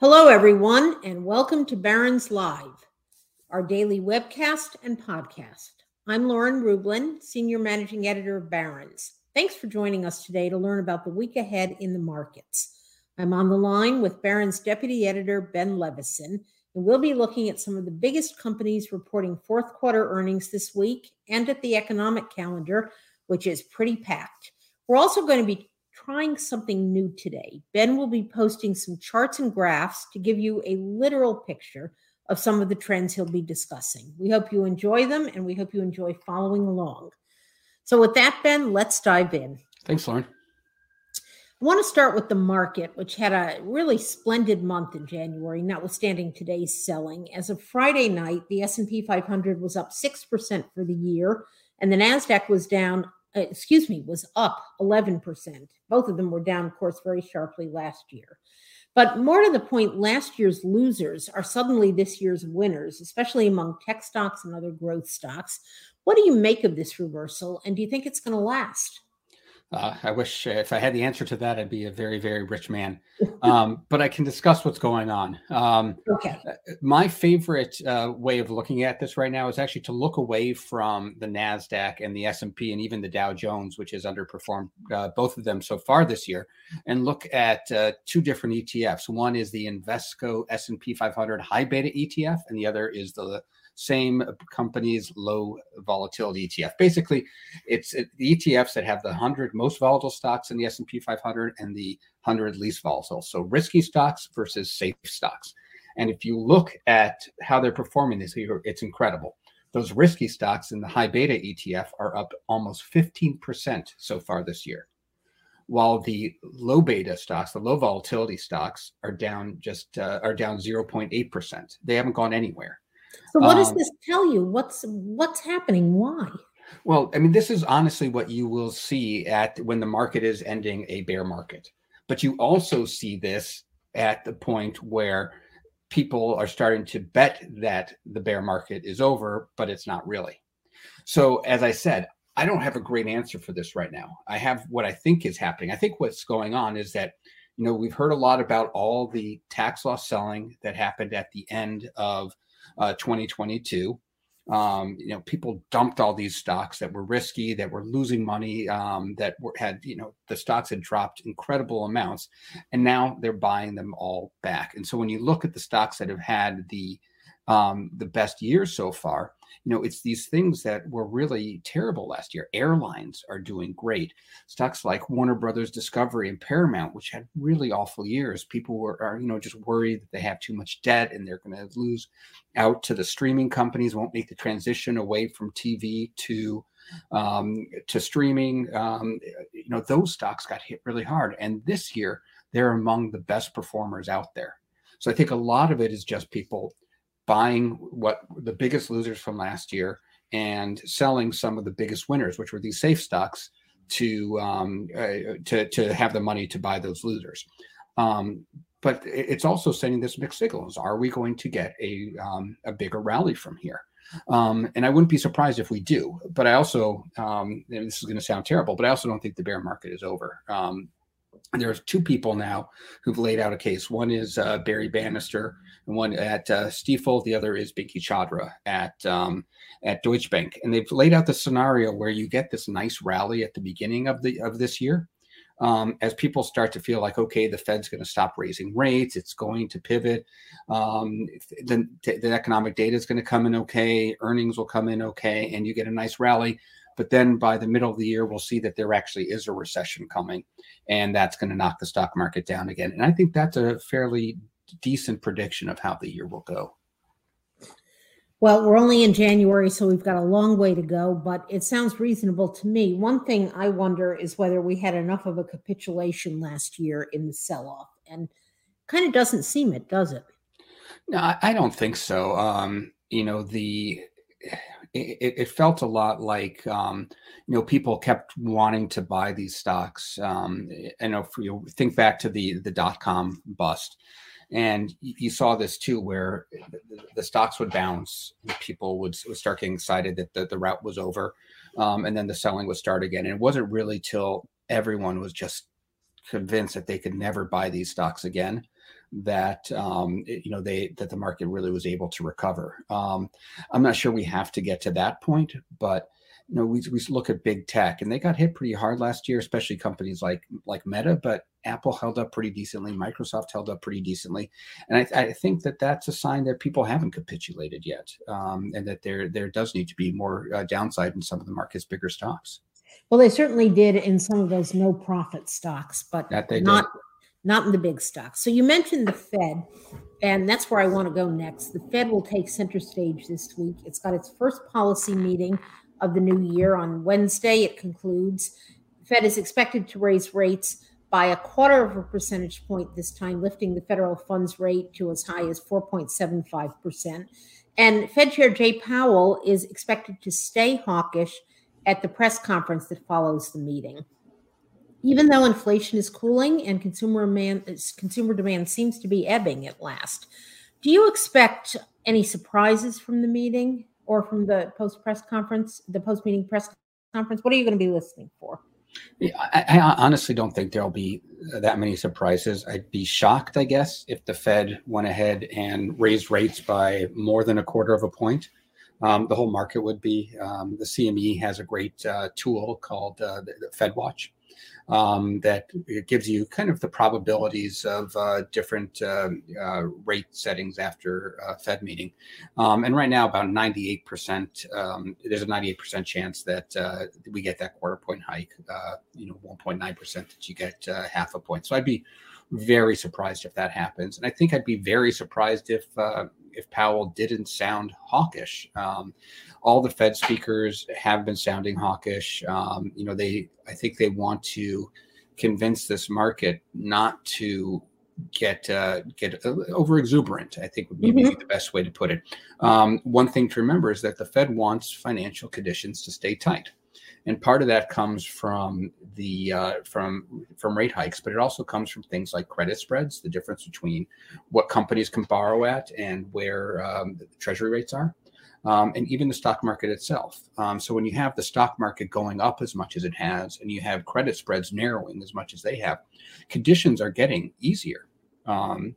Hello, everyone, and welcome to Barron's Live, our daily webcast and podcast. I'm Lauren Rublin, Senior Managing Editor of Barron's. Thanks for joining us today to learn about the week ahead in the markets. I'm on the line with Barron's Deputy Editor, Ben Levisohn, and we'll be looking at some of the biggest companies reporting fourth quarter earnings this week and at the economic calendar, which is pretty packed. We're also going to be trying something new today. Ben will be posting some charts and graphs to give you a literal picture of some of the trends he'll be discussing. We hope you enjoy them and we hope you enjoy following along. So, with that, Ben, let's dive in. Thanks, Lauren. I want to start with the market, which had a really splendid month in January, notwithstanding today's selling. As of Friday night, the S&P 500 was up 6% for the year, and the Nasdaq was down uh, excuse me, was up 11%. Both of them were down, of course, very sharply last year. But more to the point, last year's losers are suddenly this year's winners, especially among tech stocks and other growth stocks. What do you make of this reversal? And do you think it's going to last? Uh, I wish if I had the answer to that, I'd be a very, very rich man. Um, but I can discuss what's going on. Um, okay. Uh, my favorite uh, way of looking at this right now is actually to look away from the Nasdaq and the S and P and even the Dow Jones, which has underperformed uh, both of them so far this year, and look at uh, two different ETFs. One is the Invesco S and P 500 High Beta ETF, and the other is the same company's low volatility ETF. Basically, it's the ETFs that have the 100 most volatile stocks in the S&P 500 and the 100 least volatile. So risky stocks versus safe stocks. And if you look at how they're performing this year, it's incredible. Those risky stocks in the high beta ETF are up almost 15% so far this year. While the low beta stocks, the low volatility stocks, are down just uh, are down 0.8%. They haven't gone anywhere. So what does um, this tell you? What's what's happening? Why? Well, I mean, this is honestly what you will see at when the market is ending a bear market. But you also see this at the point where people are starting to bet that the bear market is over, but it's not really. So, as I said, I don't have a great answer for this right now. I have what I think is happening. I think what's going on is that, you know, we've heard a lot about all the tax loss selling that happened at the end of uh, 2022. Um, you know, people dumped all these stocks that were risky, that were losing money, um, that were, had, you know, the stocks had dropped incredible amounts, and now they're buying them all back. And so when you look at the stocks that have had the um, the best years so far, you know, it's these things that were really terrible last year. Airlines are doing great. Stocks like Warner Brothers Discovery and Paramount, which had really awful years. People were, are, you know, just worried that they have too much debt and they're going to lose out to the streaming companies, won't make the transition away from TV to um, to streaming. Um, you know, those stocks got hit really hard. And this year, they're among the best performers out there. So I think a lot of it is just people buying what the biggest losers from last year and selling some of the biggest winners, which were these safe stocks, to um, uh, to to have the money to buy those losers. Um, but it's also sending this mixed signals. Are we going to get a um, a bigger rally from here? Um, and I wouldn't be surprised if we do. But I also, um, this is going to sound terrible, but I also don't think the bear market is over. Um, there's two people now who've laid out a case. One is uh, Barry Bannister, one at uh, Stifel. The other is Binky Chadha at um, at Deutsche Bank, and they've laid out the scenario where you get this nice rally at the beginning of the of this year, um, as people start to feel like, okay, the Fed's going to stop raising rates, it's going to pivot, um, the, the economic data is going to come in okay, earnings will come in okay, and you get a nice rally. But then by the middle of the year, we'll see that there actually is a recession coming, and that's going to knock the stock market down again. And I think that's a fairly decent prediction of how the year will go. Well, we're only in January, so we've got a long way to go, but it sounds reasonable to me. One thing I wonder is whether we had enough of a capitulation last year in the sell off. And kind of doesn't seem it, does it? No, I don't think so. Um, you know, the it, it, felt a lot like um, you know people kept wanting to buy these stocks. Um, I know if you think back to the the dot com bust, and you saw this too, where the, stocks would bounce, people would, would start getting excited that the, the route was over, um, and then the selling would start again. And it wasn't really till everyone was just convinced that they could never buy these stocks again that um, you know they that the market really was able to recover. Um, I'm not sure we have to get to that point, but you know we, we look at big tech and they got hit pretty hard last year, especially companies like like Meta. But Apple held up pretty decently, Microsoft held up pretty decently, and I, I think that that's a sign that people haven't capitulated yet, um, and that there there does need to be more uh, downside in some of the market's bigger stocks. Well, they certainly did in some of those no profit stocks, but not did not in the big stocks. So you mentioned the Fed, and that's where I want to go next. The Fed will take center stage this week. It's got its first policy meeting of the new year on Wednesday. It concludes. The Fed is expected to raise rates by a quarter of a percentage point this time, lifting the federal funds rate to as high as 4.75%. And Fed Chair Jay Powell is expected to stay hawkish at the press conference that follows the meeting even though inflation is cooling and consumer demand, consumer demand seems to be ebbing at last, do you expect any surprises from the meeting or from the post press conference, the post meeting press conference? What are you going to be listening for? Yeah, I, I, honestly don't think there'll be that many surprises. I'd be shocked, I guess, if the Fed went ahead and raised rates by more than a quarter of a point. Um, the whole market would be. Um, the CME has a great uh, tool called uh, the, the Fed Watch, um, that gives you kind of the probabilities of uh, different uh, uh, rate settings after a Fed meeting. Um, and right now, about 98%, um, there's a 98% chance that uh, we get that quarter point hike, uh, you know, 1.9% that you get uh, half a point. So I'd be very surprised if that happens. And I think I'd be very surprised if if Powell didn't sound hawkish. Um, all the Fed speakers have been sounding hawkish. Um, you know, they I think they want to convince this market not to get uh, get over exuberant. I think would be mm-hmm. the best way to put it. Um, one thing to remember is that the Fed wants financial conditions to stay tight, and part of that comes from the uh, from from rate hikes, but it also comes from things like credit spreads, the difference between what companies can borrow at and where um, the treasury rates are um, and even the stock market itself. Um, so when you have the stock market going up as much as it has, and you have credit spreads narrowing as much as they have, conditions are getting easier. Um,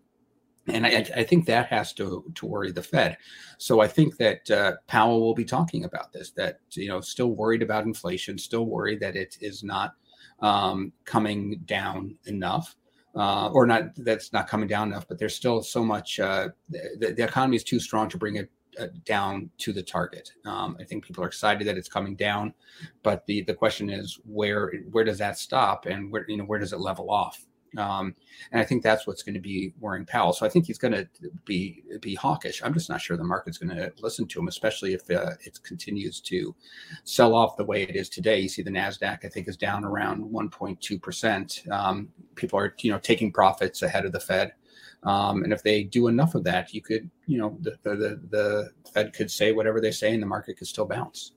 and I, I, think that has to to worry the Fed. So I think that uh, Powell will be talking about this. That you know, still worried about inflation, still worried that it is not um, coming down enough. Uh, or not that's not coming down enough, but there's still so much. Uh, the, the economy is too strong to bring it uh, down to the target. Um, I think people are excited that it's coming down, but the the question is where where does that stop and where you know where does it level off? Um, and I think that's what's going to be worrying Powell. So I think he's going to be be hawkish. I'm just not sure the market's going to listen to him, especially if uh, it continues to sell off the way it is today. You see the Nasdaq, I think, is down around 1.2 percent. Um, people are you know taking profits ahead of the Fed. Um, and if they do enough of that, you could, you know, the, the, the Fed could say whatever they say and the market could still bounce.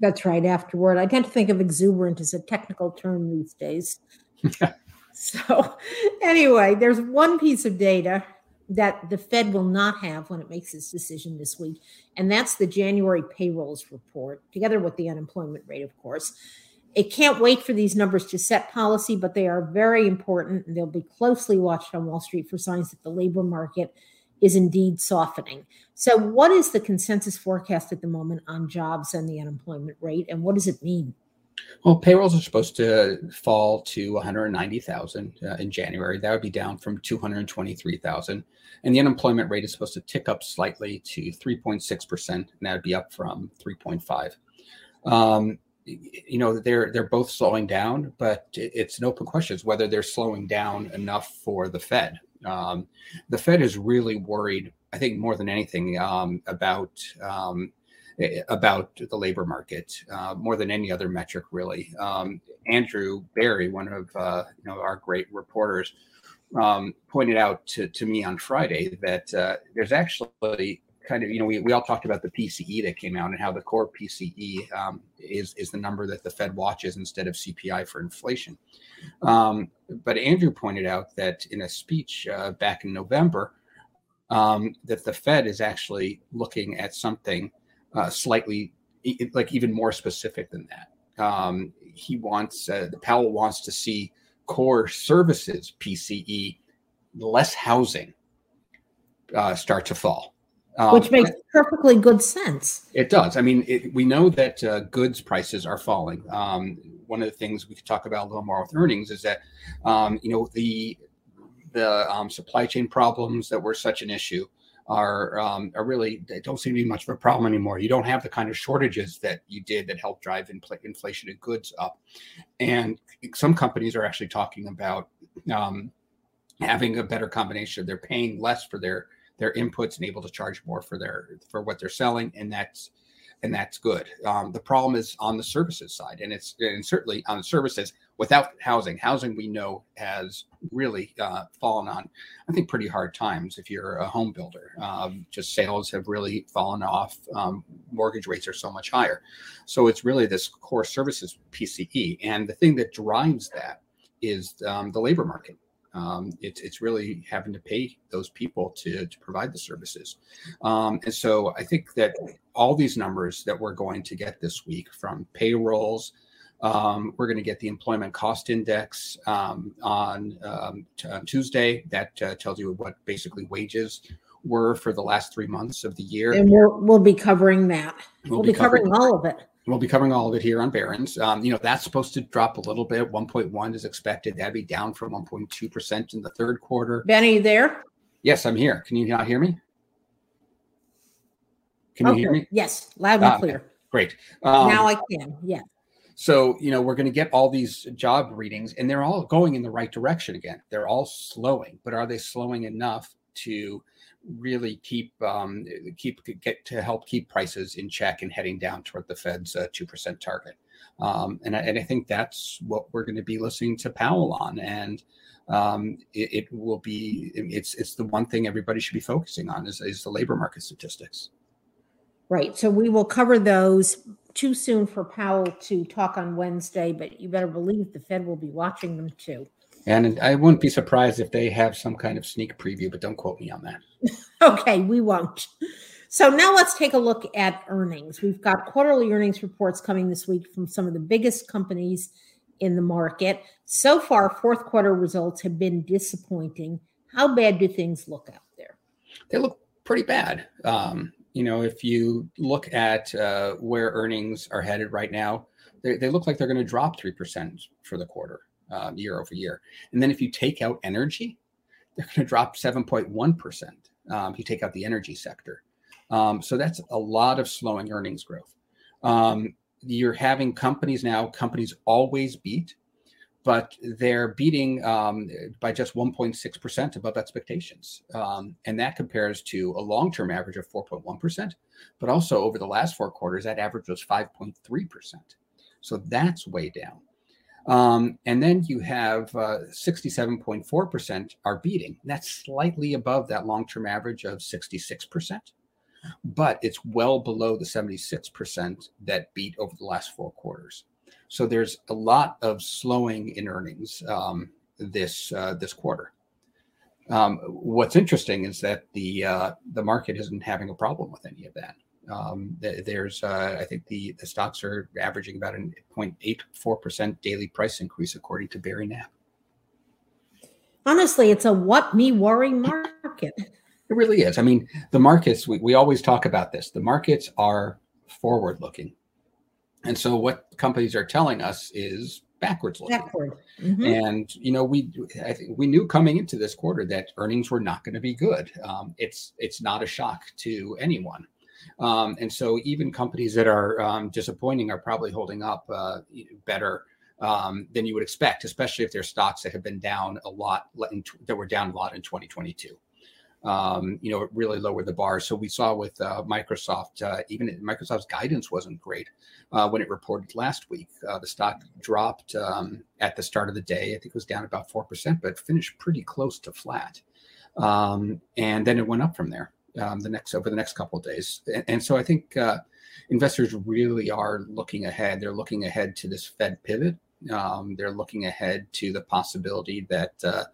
That's right. Afterward, I tend to think of exuberant as a technical term these days. so, anyway, there's one piece of data that the Fed will not have when it makes its decision this week, and that's the January payrolls report, together with the unemployment rate, of course. It can't wait for these numbers to set policy, but they are very important and they'll be closely watched on Wall Street for signs that the labor market is indeed softening. So, what is the consensus forecast at the moment on jobs and the unemployment rate, and what does it mean? Well, payrolls are supposed to fall to 190,000 uh, in January. That would be down from 223,000. And the unemployment rate is supposed to tick up slightly to 3.6%, and that would be up from 3.5. Um, you know they're they're both slowing down, but it's an open question whether they're slowing down enough for the Fed. Um, the Fed is really worried, I think, more than anything um, about um, about the labor market, uh, more than any other metric, really. Um, Andrew Bary, one of uh, you know our great reporters, um, pointed out to, to me on Friday that uh, there's actually kind of, you know, we, we all talked about the PCE that came out and how the core PCE um, is, is the number that the Fed watches instead of CPI for inflation. Um, but Andrew pointed out that in a speech uh, back in November, um, that the Fed is actually looking at something uh, slightly like even more specific than that. Um, he wants uh, the Powell wants to see core services PCE less housing uh, start to fall. Um, Which makes perfectly good sense. It does. I mean, it, we know that uh, goods prices are falling. Um, one of the things we could talk about a little more with earnings is that, um, you know, the the um, supply chain problems that were such an issue are um, are really they don't seem to be much of a problem anymore. You don't have the kind of shortages that you did that helped drive infl- inflation of goods up, and some companies are actually talking about um, having a better combination. They're paying less for their their inputs and able to charge more for their for what they're selling, and that's and that's good. Um, the problem is on the services side, and it's and certainly on the services without housing. Housing we know has really uh, fallen on, I think, pretty hard times. If you're a home builder, um, just sales have really fallen off. Um, mortgage rates are so much higher, so it's really this core services PCE, and the thing that drives that is um, the labor market um, it's it's really having to pay those people to to provide the services, um, and so I think that all these numbers that we're going to get this week from payrolls. Um, we're going to get the employment cost index um, on, um, t- on, Tuesday. That uh, tells you what basically wages were for the last three months of the year. And we'll, we'll be covering that. We'll, we'll be, be covering, covering all of it. We'll be covering all of it here on Barron's. Um, you know, that's supposed to drop a little bit. 1.1 is expected. That'd be down from 1.2% in the third quarter. Benny, there? Yes, I'm here. Can you not hear me? Can okay. you hear me? Yes, loud and uh, clear. Great. Um, now I can. Yeah. So, you know, we're going to get all these job readings and they're all going in the right direction again. They're all slowing, but are they slowing enough to really keep um, keep get to help keep prices in check and heading down toward the Fed's uh, two percent target. Um, and, I, and I think that's what we're going to be listening to Powell on, and um, it, it, will be it's it's the one thing everybody should be focusing on is, is the labor market statistics. Right. So we will cover those. Too soon for Powell to talk on Wednesday, but you better believe the Fed will be watching them too. And I wouldn't be surprised if they have some kind of sneak preview, but don't quote me on that. okay, we won't. So now let's take a look at earnings. We've got quarterly earnings reports coming this week from some of the biggest companies in the market. So far, fourth quarter results have been disappointing. How bad do things look out there? They look pretty bad. Um, you know, if you look at uh, where earnings are headed right now, they, they look like they're going to drop 3% for the quarter uh, year over year. And then if you take out energy, they're going to drop 7.1% um, if you take out the energy sector. Um, so that's a lot of slowing earnings growth. Um, you're having companies now, companies always beat, but they're beating um, by just 1.6% above expectations. Um, and that compares to a long term average of 4.1%. But also over the last four quarters, that average was 5.3%. So that's way down. Um, and then you have uh, 67.4% are beating. That's slightly above that long term average of 66%, but it's well below the 76% that beat over the last four quarters. So there's a lot of slowing in earnings um, this uh, this quarter. Um, what's interesting is that the uh, the market isn't having a problem with any of that. Um, there's, uh, I think the, the stocks are averaging about a 0.84% daily price increase, according to Barry Knapp. Honestly, it's a what me worry market. It really is. I mean, the markets, we, we always talk about this. The markets are forward looking. And so what companies are telling us is backwards looking. Backward. Mm-hmm. And you know, we I think we knew coming into this quarter that earnings were not going to be good. Um, it's it's not a shock to anyone. Um, and so even companies that are um, disappointing are probably holding up uh, better um, than you would expect, especially if they're stocks that have been down a lot, that were down a lot in 2022. Um, you know, it really lowered the bar. So we saw with uh, Microsoft, uh, even Microsoft's guidance wasn't great uh, when it reported last week. Uh, the stock dropped um, at the start of the day. I think it was down about 4%, but finished pretty close to flat. Um, and then it went up from there um, the next over the next couple of days. And, and so I think uh, investors really are looking ahead. They're looking ahead to this Fed pivot. Um, they're looking ahead to the possibility that uh,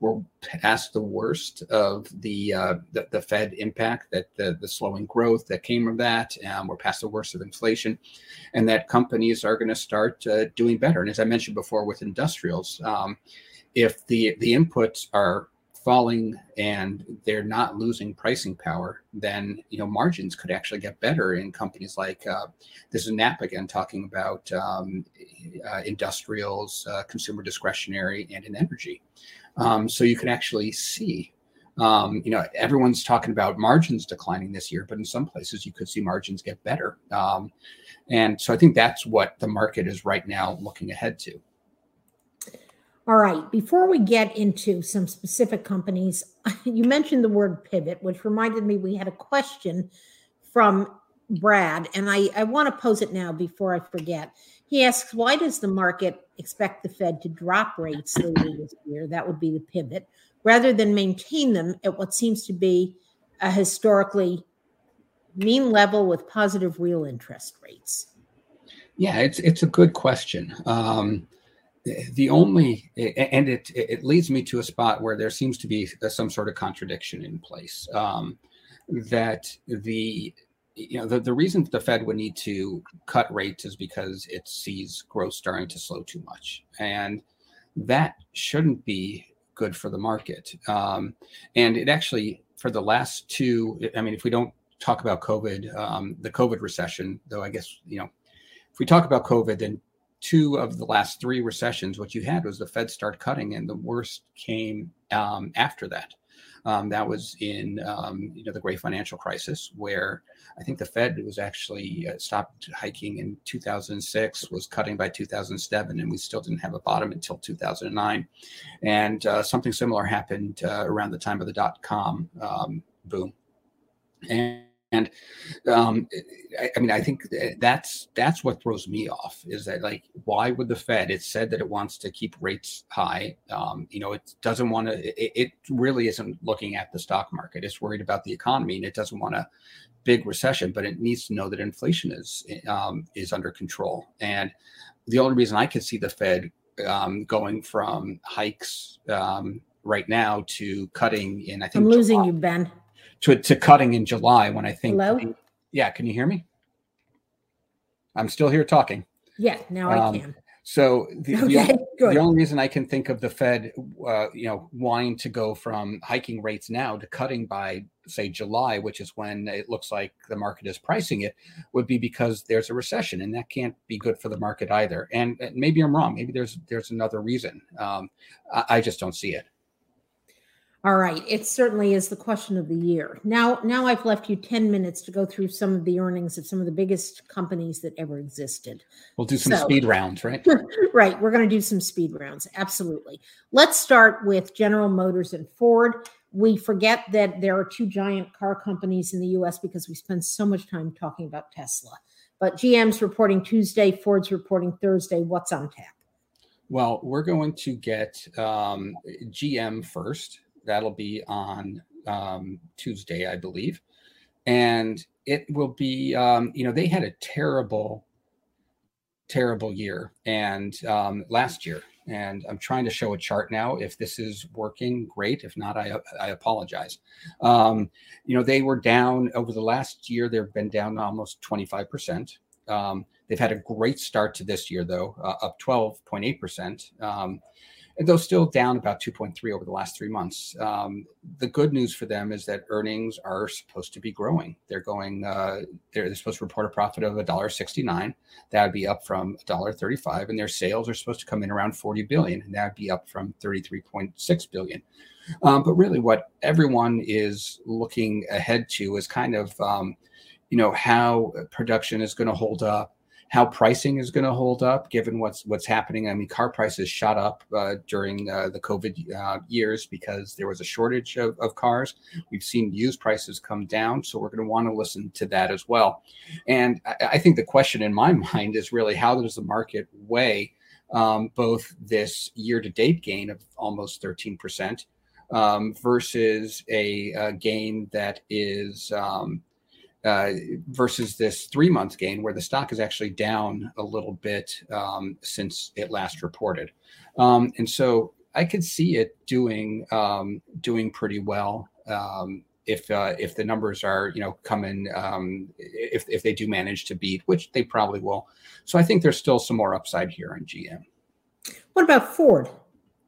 we're past the worst of the, uh, the, the Fed impact, that the, the slowing growth that came from that. Um, we're past the worst of inflation, and that companies are going to start uh, doing better. And as I mentioned before, with industrials, um, if the the inputs are falling and they're not losing pricing power, then you know margins could actually get better in companies like uh, this is Knapp again talking about um, uh, industrials, uh, consumer discretionary, and in energy. Um, so you can actually see, um, you know, everyone's talking about margins declining this year, but in some places you could see margins get better. Um, and so I think that's what the market is right now looking ahead to. All right. Before we get into some specific companies, you mentioned the word pivot, which reminded me we had a question from Brad, and I, I want to pose it now before I forget. He asks, why does the market expect the Fed to drop rates later this year? That would be the pivot, rather than maintain them at what seems to be a historically mean level with positive real interest rates. Yeah, it's it's a good question. Um, the only and it it leads me to a spot where there seems to be some sort of contradiction in place um, that the you know the, the reason the fed would need to cut rates is because it sees growth starting to slow too much. And that shouldn't be good for the market. Um, and it actually for the last two i mean if we don't talk about covid um, the covid recession though i guess you know if we talk about covid then two of the last three recessions, what you had was the Fed start cutting, and the worst came um, after that. Um, that was in um, you know the great financial crisis, where I think the Fed was actually uh, stopped hiking in 2006, was cutting by 2007, and we still didn't have a bottom until 2009. And uh, something similar happened uh, around the time of the dot com um, boom. And and um, I, I, mean, I think that's that's what throws me off is that like, why would the Fed? It said that it wants to keep rates high. Um, you know, it doesn't want to. It, it, really isn't looking at the stock market. It's worried about the economy, and it doesn't want a big recession. But it needs to know that inflation is um, is under control. And the only reason I could see the Fed um, going from hikes um, right now to cutting in, I think I'm losing July, you, Ben to, to cutting in July when I think. Hello? Yeah, can you hear me? I'm still here talking. Yeah, now I um, can. So the, okay, the, only, the, only, reason I can think of the Fed, uh, you know, wanting to go from hiking rates now to cutting by say July, which is when it looks like the market is pricing it, would be because there's a recession, and that can't be good for the market either. And maybe I'm wrong. Maybe there's there's another reason. Um, I, I just don't see it. All right. It certainly is the question of the year. Now, now I've left you 10 minutes to go through some of the earnings of some of the biggest companies that ever existed. We'll do some so, speed rounds, right? right. We're going to do some speed rounds. Absolutely. Let's start with General Motors and Ford. We forget that there are two giant car companies in the US because we spend so much time talking about Tesla. But GM's reporting Tuesday, Ford's reporting Thursday. What's on tap? Well, we're going to get um, GM first That'll be on um, Tuesday, I believe. And it will be, um, you know, they had a terrible, terrible year and um, last year. And I'm trying to show a chart now. If this is working, great. If not, I, I apologize. Um, you know, they were down over the last year, they've been down almost 25%. Um, they've had a great start to this year, though, uh, up 12.8%. Though still down about 2.3 over the last three months. Um, the good news for them is that earnings are supposed to be growing. They're going, uh, they're, they're, supposed to report a profit of $1.69. That would be up from $1.35. And their sales are supposed to come in around 40 billion. And that would be up from 33.6 billion. Um, but really, what everyone is looking ahead to is kind of, um, you know, how production is going to hold up how pricing is going to hold up given what's what's happening. I mean, car prices shot up uh, during uh, the COVID uh, years because there was a shortage of, of, cars. We've seen used prices come down, so we're going to want to listen to that as well. And I, I, think the question in my mind is really how does the market weigh um, both this year-to-date gain of almost 13 percent um, versus a, a, gain that is um, uh, versus this three month gain where the stock is actually down a little bit um, since it last reported. Um, and so I could see it doing um, doing pretty well um, if uh, if the numbers are you know coming um, if if they do manage to beat, which they probably will. So I think there's still some more upside here on GM. What about Ford?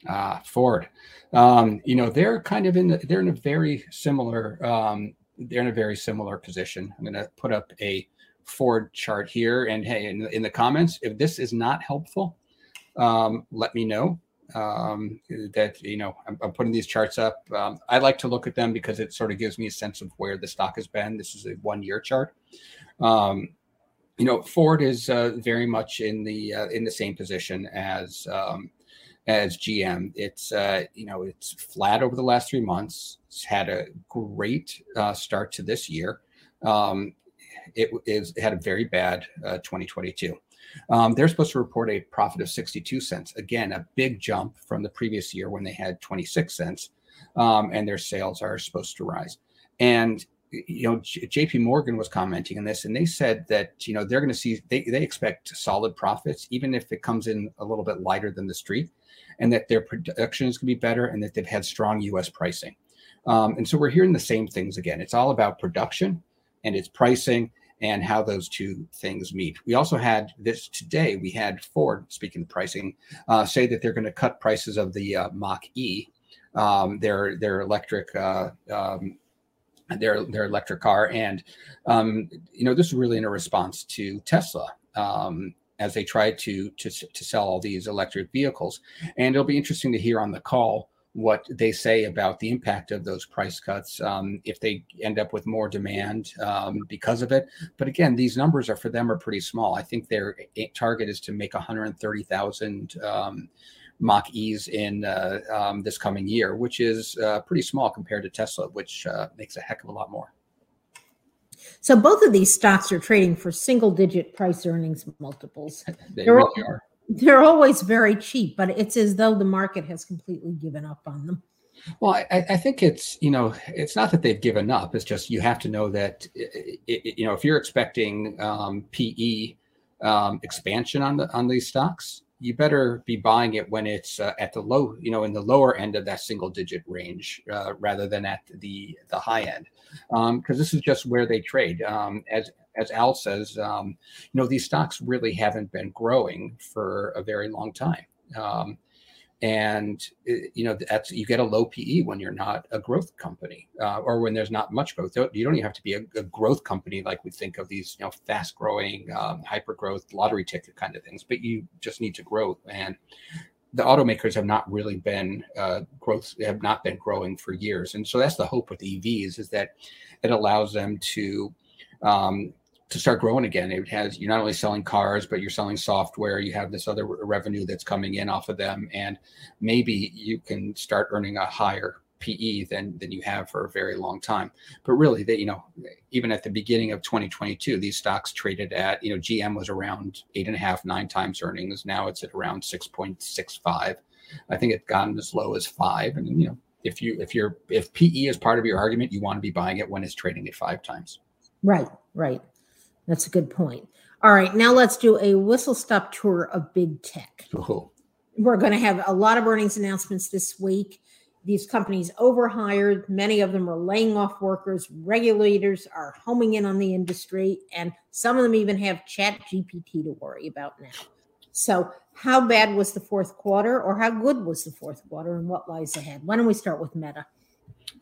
Ah, Ford. Um, you know they're kind of in the, they're in a very similar um, they're in a very similar position. I'm going to put up a Ford chart here. And hey, in, in the comments, if this is not helpful, um, let me know um, that, you know, I'm, I'm, putting these charts up. Um, I like to look at them because it sort of gives me a sense of where the stock has been. This is a one year chart. Um, you know, Ford is uh, very much in the uh, in the same position as um, as GM. It's uh, you know it's flat over the last three months. It's had a great uh, start to this year. Um, it is it had a very bad uh, 2022. Um, they're supposed to report a profit of 62 cents. Again, a big jump from the previous year when they had 26 cents, um, and their sales are supposed to rise. And you know, J.P. Morgan was commenting on this, and they said that you know they're going to see they they expect solid profits, even if it comes in a little bit lighter than the street and that their production is going to be better and that they've had strong US pricing. Um, and so we're hearing the same things again. It's all about production and its pricing and how those two things meet. We also had this today. We had Ford, speaking of pricing, uh, say that they're going to cut prices of the uh, Mach E, um, their their electric uh, um, their their electric car, and um, you know this is really in a response to Tesla. Um, as they try to, to to sell all these electric vehicles. And it'll be interesting to hear on the call what they say about the impact of those price cuts um, if they end up with more demand um, because of it. But again, these numbers are for them are pretty small. I think their target is to make 130,000 um, Mach E's in uh, um, this coming year, which is uh, pretty small compared to Tesla, which uh, makes a heck of a lot more. So both of these stocks are trading for single digit price earnings multiples. they they're, really are. They're always very cheap, but it's as though the market has completely given up on them. Well, I, I, think it's you know it's not that they've given up. It's just you have to know that it, it, you know if you're expecting um, PE um, expansion on the on these stocks, you better be buying it when it's uh, at the low, you know, in the lower end of that single digit range uh, rather than at the the high end, because um, this is just where they trade. Um, as as Al says, um, you know, these stocks really haven't been growing for a very long time. Um, and you know that's you get a low PE when you're not a growth company uh, or when there's not much growth. You don't even have to be a, a growth company like we think of these you know fast growing, um, hyper growth lottery ticket kind of things, but you just need to grow. And the automakers have not really been uh, growth have not been growing for years, and so that's the hope with EVs is that it allows them to um, to start growing again. It has you're not only selling cars, but you're selling software. You have this other revenue that's coming in off of them, and maybe you can start earning a higher PE than than you have for a very long time. But really, they you know even at the beginning of 2022, these stocks traded at you know GM was around eight and a half nine times earnings. Now it's at around 6.65. I think it's gotten as low as five, and you know if you if you're if PE is part of your argument, you want to be buying it when it's trading at five times. Right, right. That's a good point. All right, now let's do a whistle stop tour of big tech. Oh. We're going to have a lot of earnings announcements this week. These companies overhired, many of them are laying off workers. Regulators are homing in on the industry, and some of them even have Chat GPT to worry about now. So, how bad was the fourth quarter, or how good was the fourth quarter, and what lies ahead? Why don't we start with Meta?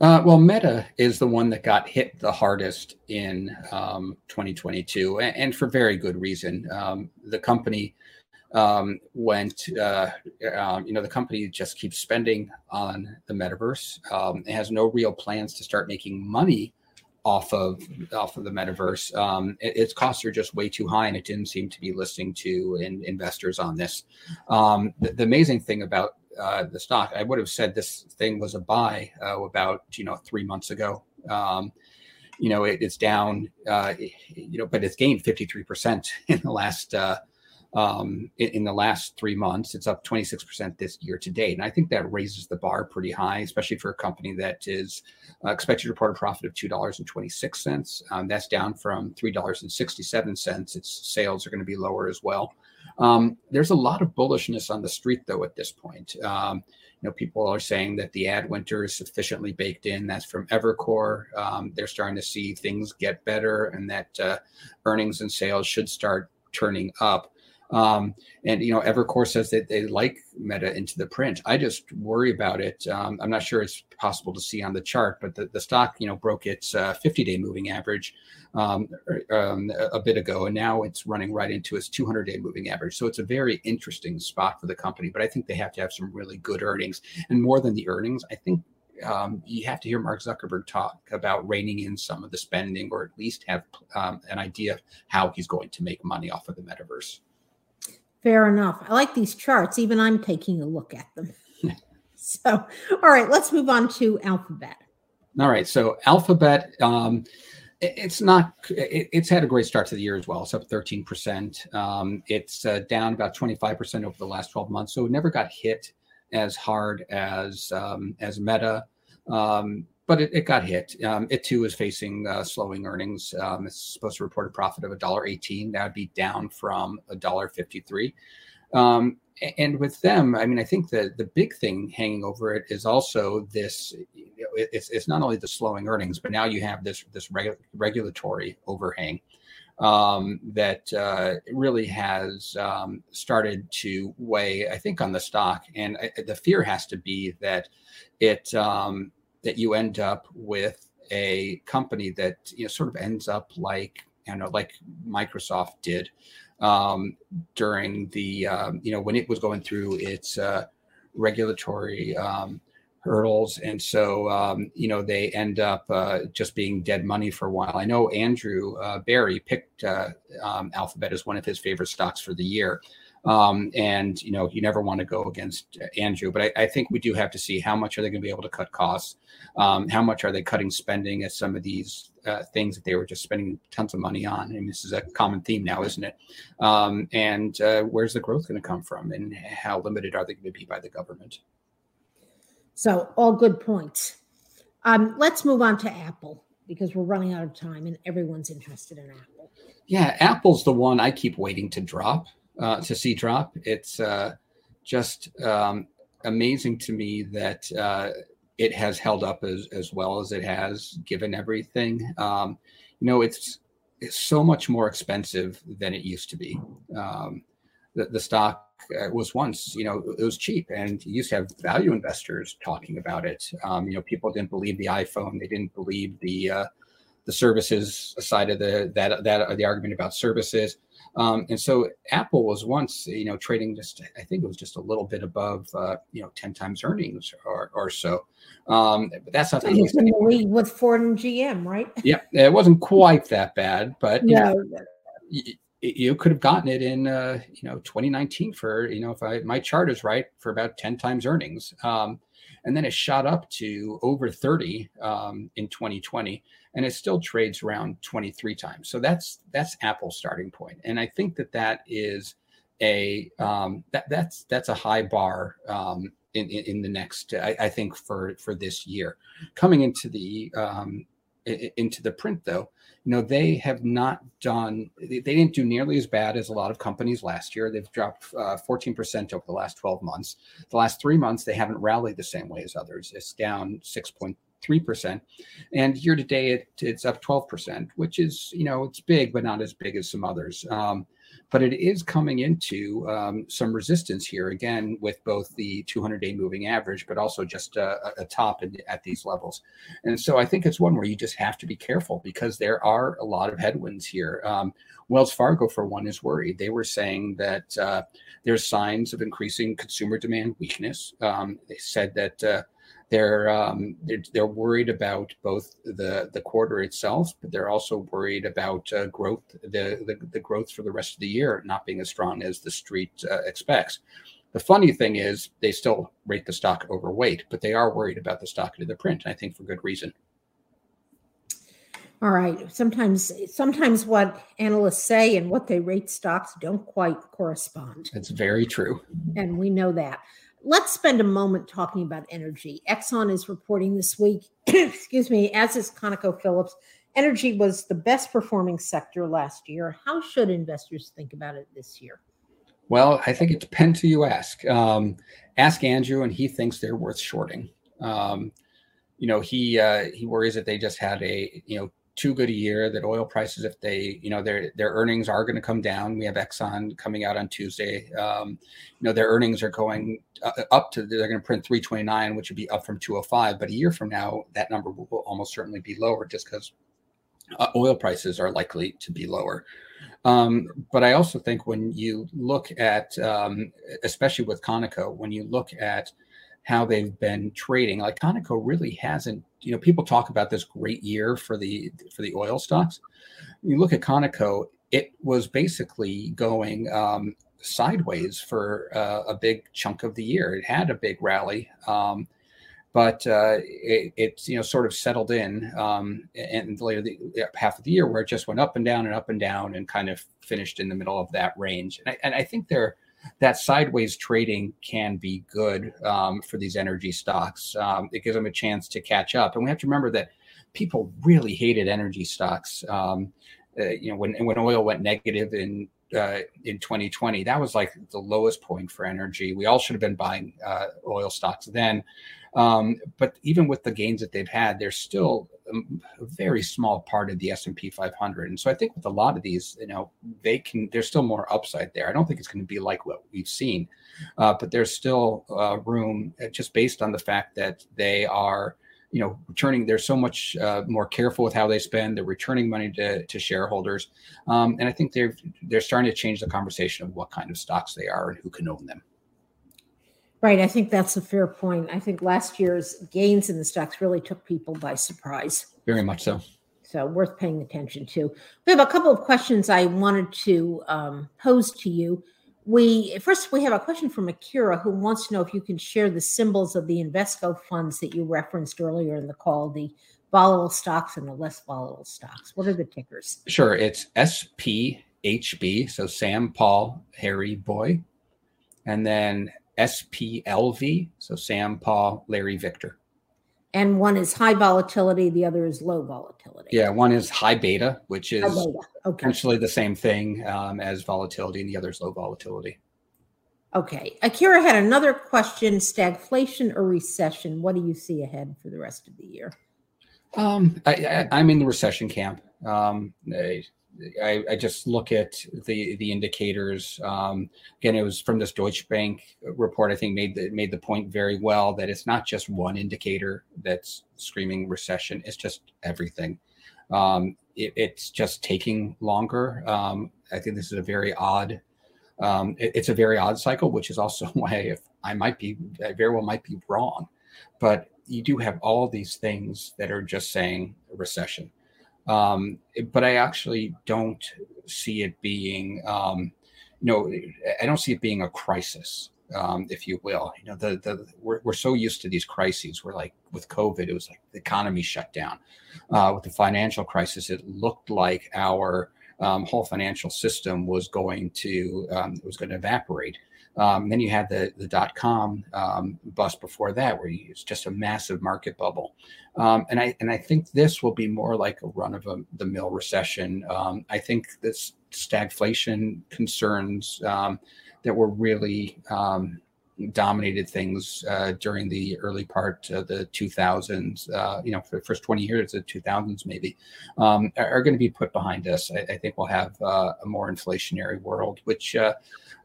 Uh, well, Meta is the one that got hit the hardest in um, 2022, and, and, for very good reason. Um, the company um, went, uh, um, you know, the company just keeps spending on the metaverse. Um, it has no real plans to start making money off of off of the metaverse. Um, it, its costs are just way too high, and it didn't seem to be listening to in, investors on this. Um, the, the, amazing thing about uh, the stock, I would have said this thing was a buy uh, about you know three months ago. Um, you know, it, it's down, uh, you know, but it's gained 53% in the last uh, um, in, in, the last three months. It's up 26% this year to date. And I think that raises the bar pretty high, especially for a company that is uh, expected to report a profit of $2.26. Um, that's down from $3.67. Its sales are going to be lower as well. Um, there's a lot of bullishness on the street, though, at this point. Um, you know, people are saying that the ad winter is sufficiently baked in. That's from Evercore. Um, they're starting to see things get better, and that uh, earnings and sales should start turning up. Um, and you know, Evercore says that they like Meta into the print. I just worry about it. Um, I'm not sure it's possible to see on the chart, but the, the stock, you know, broke its 50-day uh, moving average um, um, a bit ago, and now it's running right into its 200-day moving average. So it's a very interesting spot for the company. But I think they have to have some really good earnings, and more than the earnings, I think um, you have to hear Mark Zuckerberg talk about reining in some of the spending, or at least have um, an idea of how he's going to make money off of the metaverse. Fair enough. I like these charts. Even I'm taking a look at them. so, all right, let's move on to Alphabet. All right. So, Alphabet, um, it's not, it, it's had a great start to the year as well. It's up 13%. Um, it's uh, down about 25% over the last 12 months. So, it never got hit as hard as um, as Meta. Um, but it, it got hit. Um, it too is facing uh, slowing earnings. Um, it's supposed to report a profit of a dollar eighteen. That would be down from a dollar fifty three. Um, and with them, I mean, I think the the big thing hanging over it is also this. It's it's not only the slowing earnings, but now you have this this regu- regulatory overhang um, that uh, really has um, started to weigh, I think, on the stock. And I, the fear has to be that it um, that you end up with a company that you know sort of ends up like you know like Microsoft did um, during the um, you know when it was going through its uh, regulatory um, hurdles, and so um, you know they end up uh, just being dead money for a while. I know Andrew uh, Bary picked uh, um, Alphabet as one of his favorite stocks for the year. Um, and you know, you never want to go against Andrew, but I, I, think we do have to see how much are they going to be able to cut costs, um, how much are they cutting spending at some of these uh, things that they were just spending tons of money on. And this is a common theme now, isn't it? Um, and uh, where's the growth going to come from, and how limited are they going to be by the government? So, all good points. Um, let's move on to Apple because we're running out of time, and everyone's interested in Apple. Yeah, Apple's the one I keep waiting to drop uh, to see drop. It's uh, just um, amazing to me that uh, it has held up as, as well as it has, given everything. Um, you know, it's it's so much more expensive than it used to be. Um, the, the stock uh, was once, you know, it was cheap, and you used to have value investors talking about it. Um, you know, people didn't believe the iPhone, they didn't believe the uh, the services side of the that that the argument about services. Um, and so Apple was once, you know, trading just, I think it was just a little bit above, uh, you know, 10 times earnings or, or so. Um, but that's not the league with Ford and GM, right? Yeah, it wasn't quite that bad, but you, know, you, you could have gotten it in, uh, you know, 2019 for, you know, if I, my chart is right for about 10 times earnings. Um, and then it shot up to over 30 um, in 2020 and it still trades around 23 times. So that's that's apple's starting point. And i think that that is a um, that that's that's a high bar um, in, in, in the next I, I, think for for this year. Coming into the um, into the print though you know they have not done they didn't do nearly as bad as a lot of companies last year. They've dropped uh, 14% over the last 12 months. The last three months they haven't rallied the same way as others. It's down 6.3% and year to date it, it's up 12% which is you know it's big but not as big as some others. Um, but it is coming into um, some resistance here again with both the 200 day moving average, but also just a, a top in, at these levels. And so I think it's one where you just have to be careful because there are a lot of headwinds here. Um, Wells Fargo, for one, is worried. They were saying that uh, there's signs of increasing consumer demand weakness. Um, they said that. Uh, they're, um, they're they're worried about both the the quarter itself, but they're also worried about uh, growth the, the, the growth for the rest of the year not being as strong as the street uh, expects. The funny thing is they still rate the stock overweight, but they are worried about the stock to the print, and I think for good reason. All right. Sometimes, sometimes what analysts say and what they rate stocks don't quite correspond. That's very true. And we know that. Let's spend a moment talking about energy. Exxon is reporting this week, excuse me, as is ConocoPhillips. Energy was the best performing sector last year. How should investors think about it this year? Well, I think it depends who you ask. Um, ask Andrew, and he thinks they're worth shorting. Um, you know, he uh, he worries that they just had a you know too good a year that oil prices if they you know their their earnings are going to come down. We have exxon coming out on tuesday. Um, you know their earnings are going uh, up to they're going to print 329 which would be up from 205 but a year from now that number will, will almost certainly be lower just because uh, oil prices are likely to be lower. Um, but i also think when you look at um, especially with conoco when you look at how they've been trading. Like Conoco really hasn't, you know, people talk about this great year for the for the oil stocks. You look at Conoco, it was basically going um, sideways for uh, a big chunk of the year. It had a big rally, um, but uh, it, it's you know sort of settled in um, and later the half of the year where it just went up and down and up and down and kind of finished in the middle of that range. And I, and I think they're that sideways trading can be good um, for these energy stocks. Um, it gives them a chance to catch up. And we have to remember that people really hated energy stocks. Um, uh, you know, when when oil went negative in uh, in 2020, that was like the lowest point for energy. We all should have been buying uh, oil stocks then. Um, but even with the gains that they've had, they're still a very small part of the S&P 500. And so I think with a lot of these, you know, they can, there's still more upside there. I don't think it's going to be like what we've seen, uh, but there's still uh, room uh, just based on the fact that they are, you know, returning, they're so much uh, more careful with how they spend. They're returning money to, to shareholders. Um, and I think they're, they're starting to change the conversation of what kind of stocks they are and who can own them. Right. I think that's a fair point. I think last year's gains in the stocks really took people by surprise. Very much so. So worth paying attention to. We have a couple of questions I wanted to um, pose to you. We first we have a question from Akira who wants to know if you can share the symbols of the Invesco funds that you referenced earlier in the call, the volatile stocks and the less volatile stocks. What are the tickers? Sure. It's SPHB, so Sam, Paul, Harry, Boy, and then SPLV, so Sam, Paul, Larry, Victor. And one is high volatility, the other is low volatility. Yeah, one is high beta, which is okay. essentially the same thing um, as volatility, and the other is low volatility. Okay. Akira had another question stagflation or recession? What do you see ahead for the rest of the year? Um, I, am in the recession camp. Um, I, I, just look at the the indicators. Um, again, it was from this Deutsche Bank report. I think made the made the point very well that it's not just one indicator that's screaming recession. It's just everything. Um, it, it's just taking longer. Um, I think this is a very odd. Um, it, it's a very odd cycle, which is also why if I might be, I very well might be wrong, but you do have all these things that are just saying recession. Um, but I actually don't see it being, um, you know, I don't see it being a crisis, um, if you will. You know, the the we're, we're so used to these crises. We're like with COVID, it was like the economy shut down. Uh, with the financial crisis, it looked like our um, whole financial system was going to um, was going to evaporate. Um, then you had the the dot com um, bust before that, where it's just a massive market bubble. Um, and I and I think this will be more like a run of a, the mill recession. Um, I think this stagflation concerns um, that were really um, dominated things uh, during the early part of the 2000s, uh, you know, for the first 20 years of the 2000s, maybe, um, are, are going to be put behind us. I, I think we'll have uh, a more inflationary world, which uh,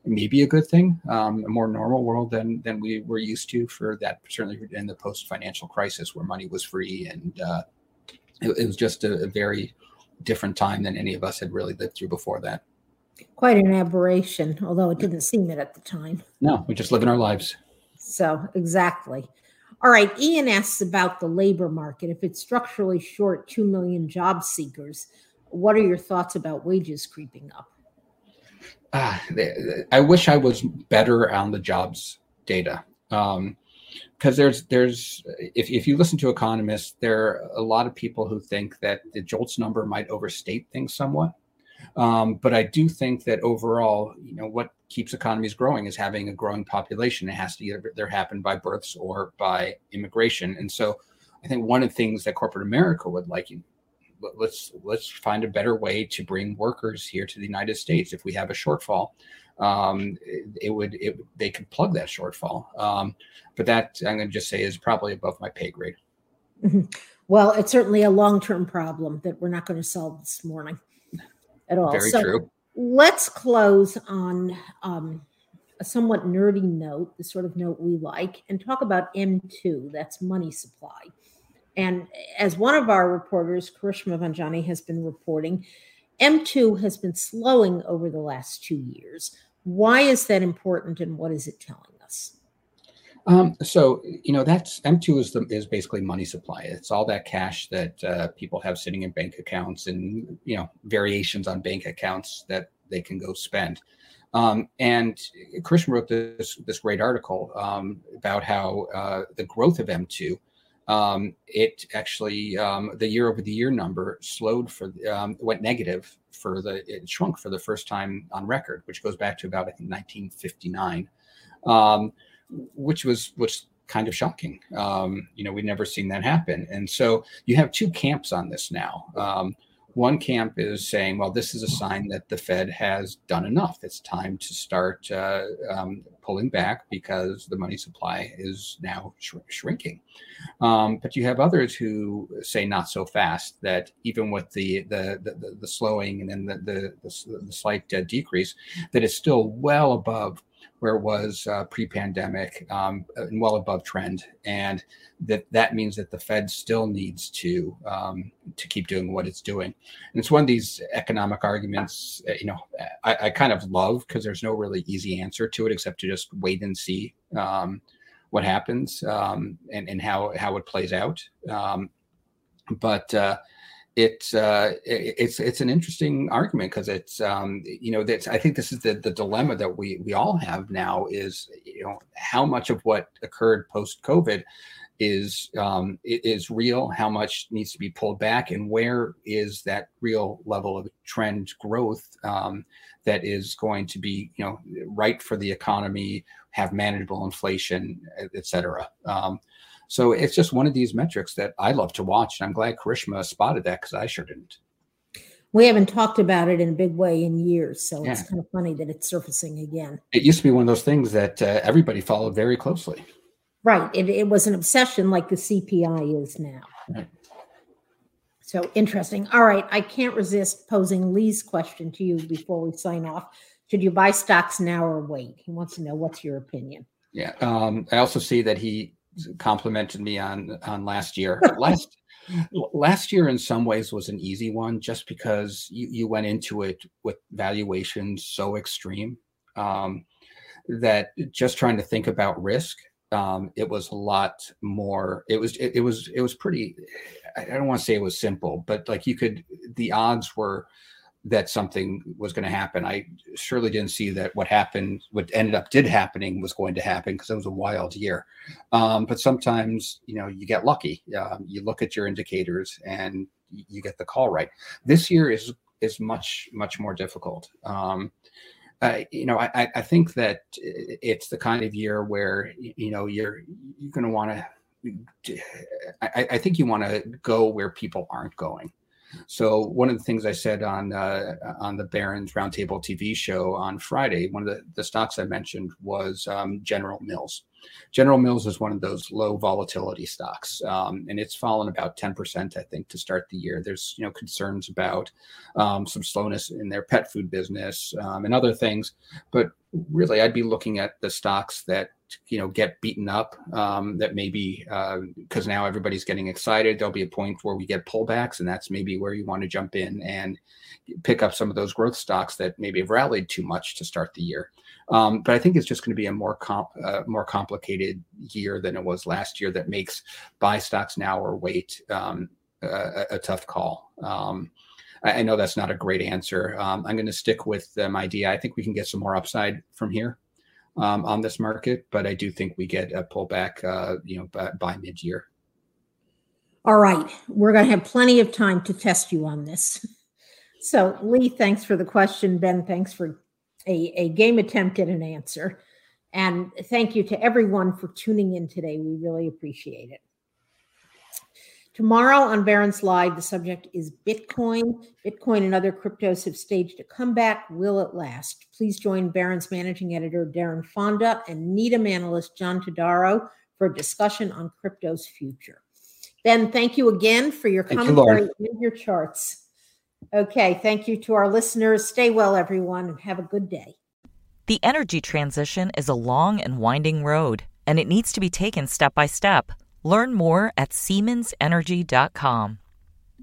may be a good thing, um, a more normal world than than we were used to for that, certainly in the post financial crisis where money was free and uh, it, it was just a, a very different time than any of us had really lived through before that quite an aberration, although it didn't seem it at the time. No, we just live in our lives. So, exactly. All right, Ian asks about the labor market. If it's structurally short 2 million job seekers, what are your thoughts about wages creeping up? Uh, I wish I was better on the jobs data. Um, because there's there's if, if you listen to economists there are a lot of people who think that the jolts number might overstate things somewhat um, but i do think that overall you know what keeps economies growing is having a growing population it has to either happen by births or by immigration and so i think one of the things that corporate america would like let's let's find a better way to bring workers here to the united states if we have a shortfall um, it, would it, they could plug that shortfall. Um, but that I'm going to just say is probably above my pay grade. Mm-hmm. Well, it's certainly a long term problem that we're not going to solve this morning at all. Very so true. Let's close on um, a somewhat nerdy note, the sort of note we like, and talk about M2. That's money supply. And as one of our reporters, Karishma Vanjani, has been reporting, M2 has been slowing over the last two years. Why is that important and what is it telling us? Um, so you know that's M2 is the is basically money supply. It's all that cash that uh, people have sitting in bank accounts and you know variations on bank accounts that they can go spend. Um, and Karishma wrote this this great article um, about how uh, the growth of M2 um, it actually um, the year over the year number slowed for um, went negative for the it shrunk for the first time on record, which goes back to about I think 1959, um, which was which kind of shocking. Um, you know, we'd never seen that happen, and so you have two camps on this now. Um, one camp is saying, well, this is a sign that the Fed has done enough. It's time to start uh, um, pulling back because the money supply is now sh- shrinking. Um, but you have others who say not so fast. That even with the the the, the slowing and then the the, the, the slight uh, decrease, that it's still well above where it was uh, pre-pandemic um, and well above trend, and that that means that the Fed still needs to um, to keep doing what it's doing. And it's one of these economic arguments, uh, you know, I, I kind of love because there's no really easy answer to it except to just wait and see um, what happens um, and and how how it plays out. Um, but uh, it's uh, it's it's an interesting argument because it's um, you know I think this is the the dilemma that we we all have now is you know how much of what occurred post COVID is um, is real, how much needs to be pulled back, and where is that real level of trend growth um, that is going to be you know right for the economy, have manageable inflation, et cetera. Um, so it's just one of these metrics that I love to watch. And I'm glad Karishma spotted that because I sure didn't. We haven't talked about it in a big way in years. So yeah. it's kind of funny that it's surfacing again. It used to be one of those things that uh, everybody followed very closely. Right. It, it was an obsession like the CPI is now. Right. So interesting. All right. I can't resist posing Lee's question to you before we sign off. Should you buy stocks now or wait? He wants to know what's your opinion. Yeah. Um, I also see that he complimented me on on last year. last last year in some ways was an easy one just because you, you went into it with valuations so extreme um, that just trying to think about risk um, it was a lot more it was it, it was it was pretty i don't want to say it was simple but like you could the odds were that something was going to happen. I surely didn't see that what happened, what ended up did happening was going to happen because it was a wild year. Um, but sometimes, you know, you get lucky. Um, you look at your indicators and you get the call right. This year is is much much more difficult. Um, uh, you know, I, I think that it's the kind of year where you know you're you're going to want to. I, I think you want to go where people aren't going. So one of the things I said on uh, on the Barron's Roundtable TV show on Friday, one of the, the stocks I mentioned was um, General Mills. General Mills is one of those low volatility stocks, um, and it's fallen about 10%, I think, to start the year. There's you know concerns about um, some slowness in their pet food business um, and other things, but really I'd be looking at the stocks that you know get beaten up um, that maybe because uh, now everybody's getting excited there'll be a point where we get pullbacks and that's maybe where you want to jump in and pick up some of those growth stocks that maybe have rallied too much to start the year um, but I think it's just going to be a more comp, uh, more complicated year than it was last year that makes buy stocks now or wait um, a, a, tough call. I, I, know that's not a great answer. Um, I'm going to stick with um, my idea. I think we can get some more upside from here um, on this market, but I do think we get a pullback, uh, you know, by, by mid year. All right, we're going to have plenty of time to test you on this. So, Lee, thanks for the question. Ben, thanks for a, a game attempt at an answer. And thank you to everyone for tuning in today. We really appreciate it. Tomorrow on Barron's Live, the subject is Bitcoin. Bitcoin and other cryptos have staged a comeback. Will it last? Please join Barron's managing editor Daren Fonda and Needham analyst John Todaro for a discussion on crypto's future. Ben, thank you again for your commentary you, and your charts. Okay, thank you to our listeners. Stay well, everyone, and have a good day. The energy transition is a long and winding road, and it needs to be taken step by step. Learn more at SiemensEnergy.com.